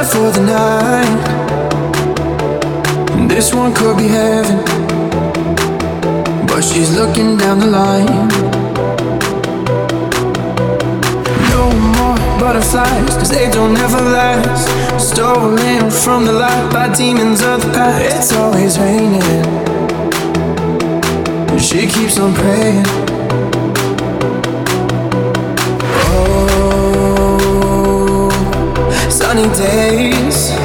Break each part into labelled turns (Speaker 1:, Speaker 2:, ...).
Speaker 1: for the night. This one could be heaven, but she's looking down the line. No more butterflies, cause they don't ever last. Stolen from the light by demons of the past. It's always raining. She keeps on praying. Sunny days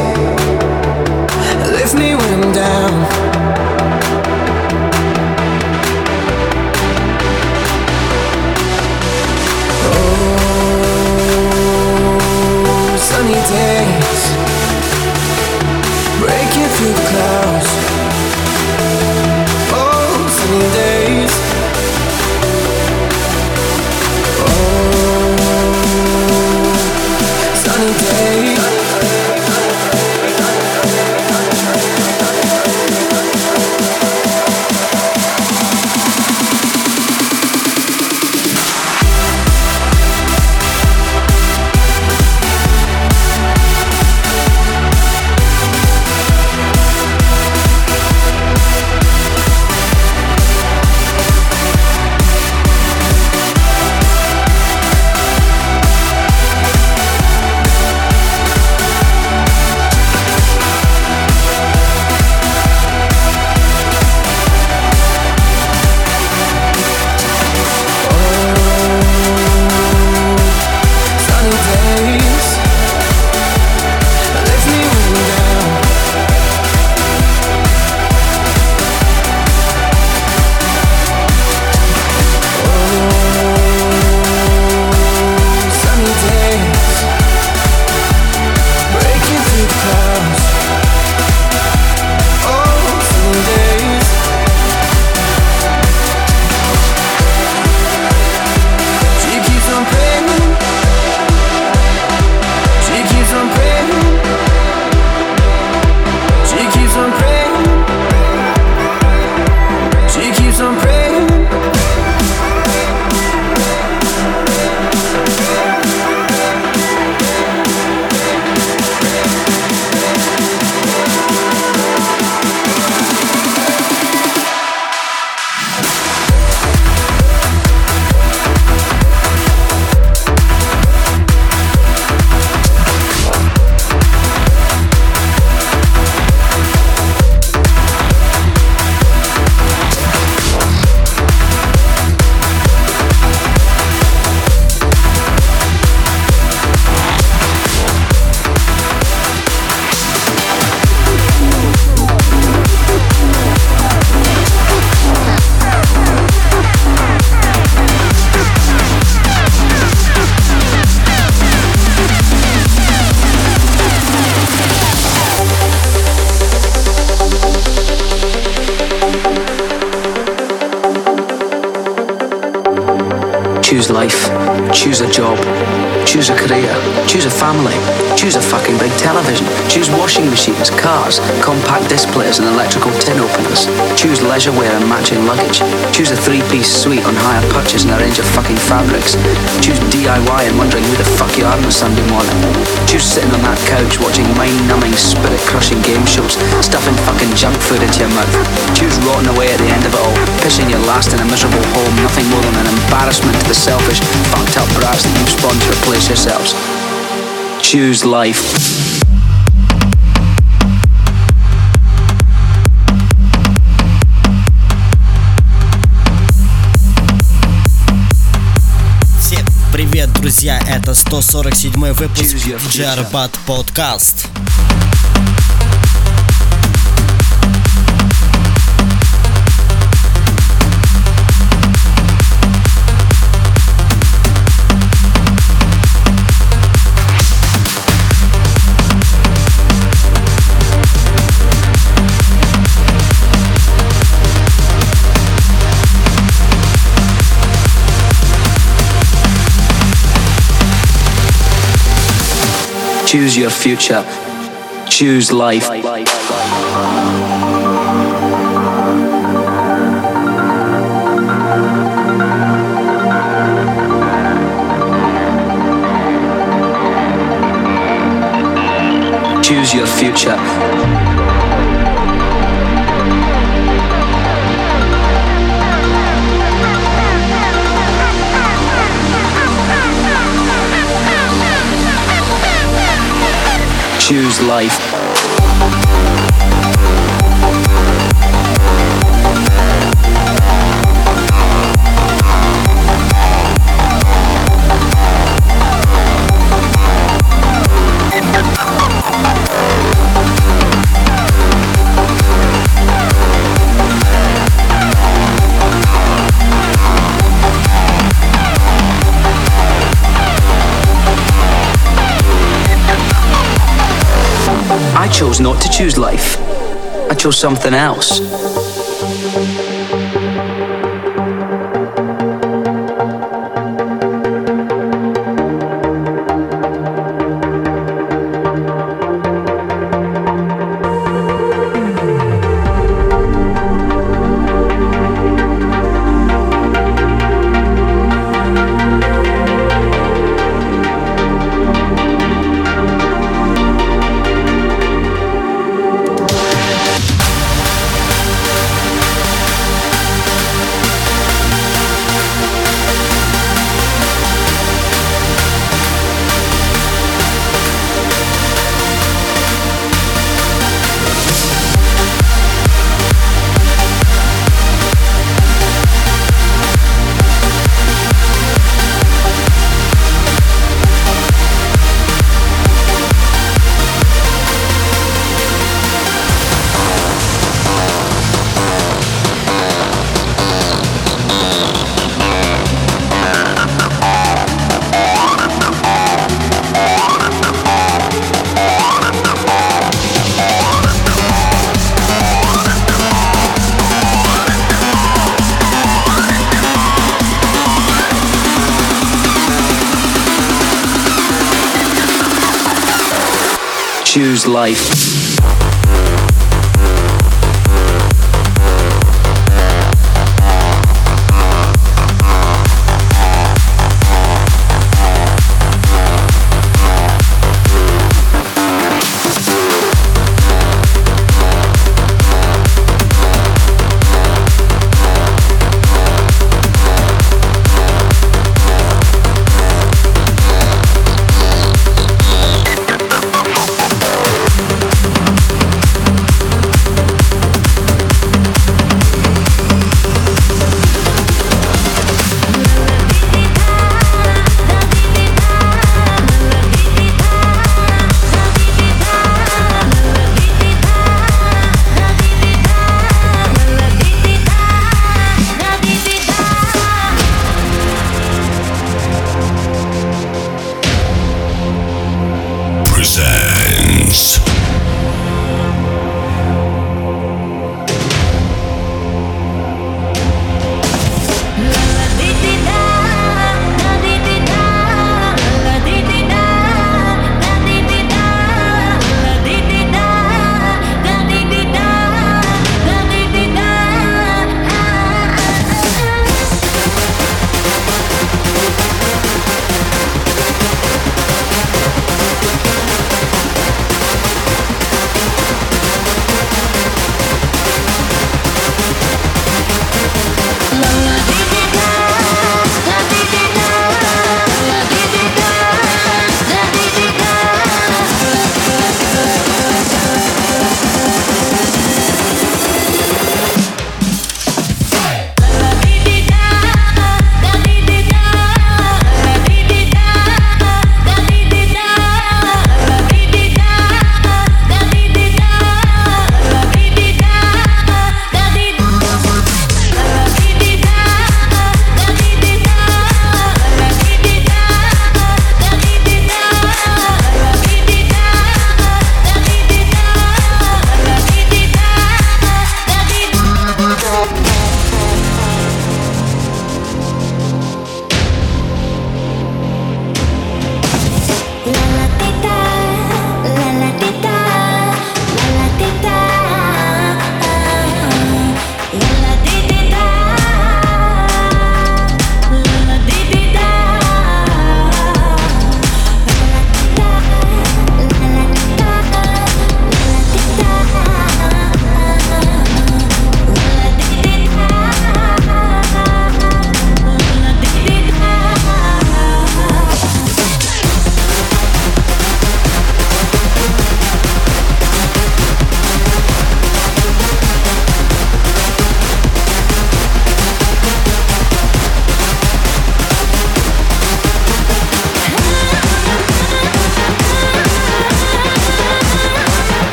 Speaker 2: Choose a job. Choose a career. Choose a family. Choose a fucking big television. Choose washing machines, cars, compact displays and electrical tin openers. Choose leisure wear and matching luggage. Choose a three-piece suite on hire purchase and a range of fucking fabrics. Choose DIY and wondering who the fuck you are on a Sunday morning. Choose sitting on that couch watching mind-numbing, spirit-crushing game shows, stuffing fucking junk food into your mouth. Choose rotting away at the end of it all, pissing your last in a miserable home, nothing more than an embarrassment to the selfish, fucked up brats that you've spawned to replace yourselves. Choose life.
Speaker 3: Всем привет, друзья! Это 147 выпуск
Speaker 2: Choose your future.
Speaker 3: Джарбат Подкаст.
Speaker 2: Choose your future. Choose life.
Speaker 4: Choose your future. Choose life. Choose life. I chose something else. Life.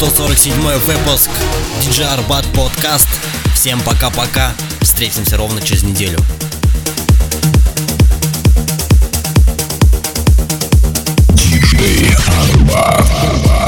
Speaker 3: 147 выпуск DJ Arbat Podcast. Всем пока-пока. Встретимся ровно через неделю.
Speaker 5: DJ Arbat.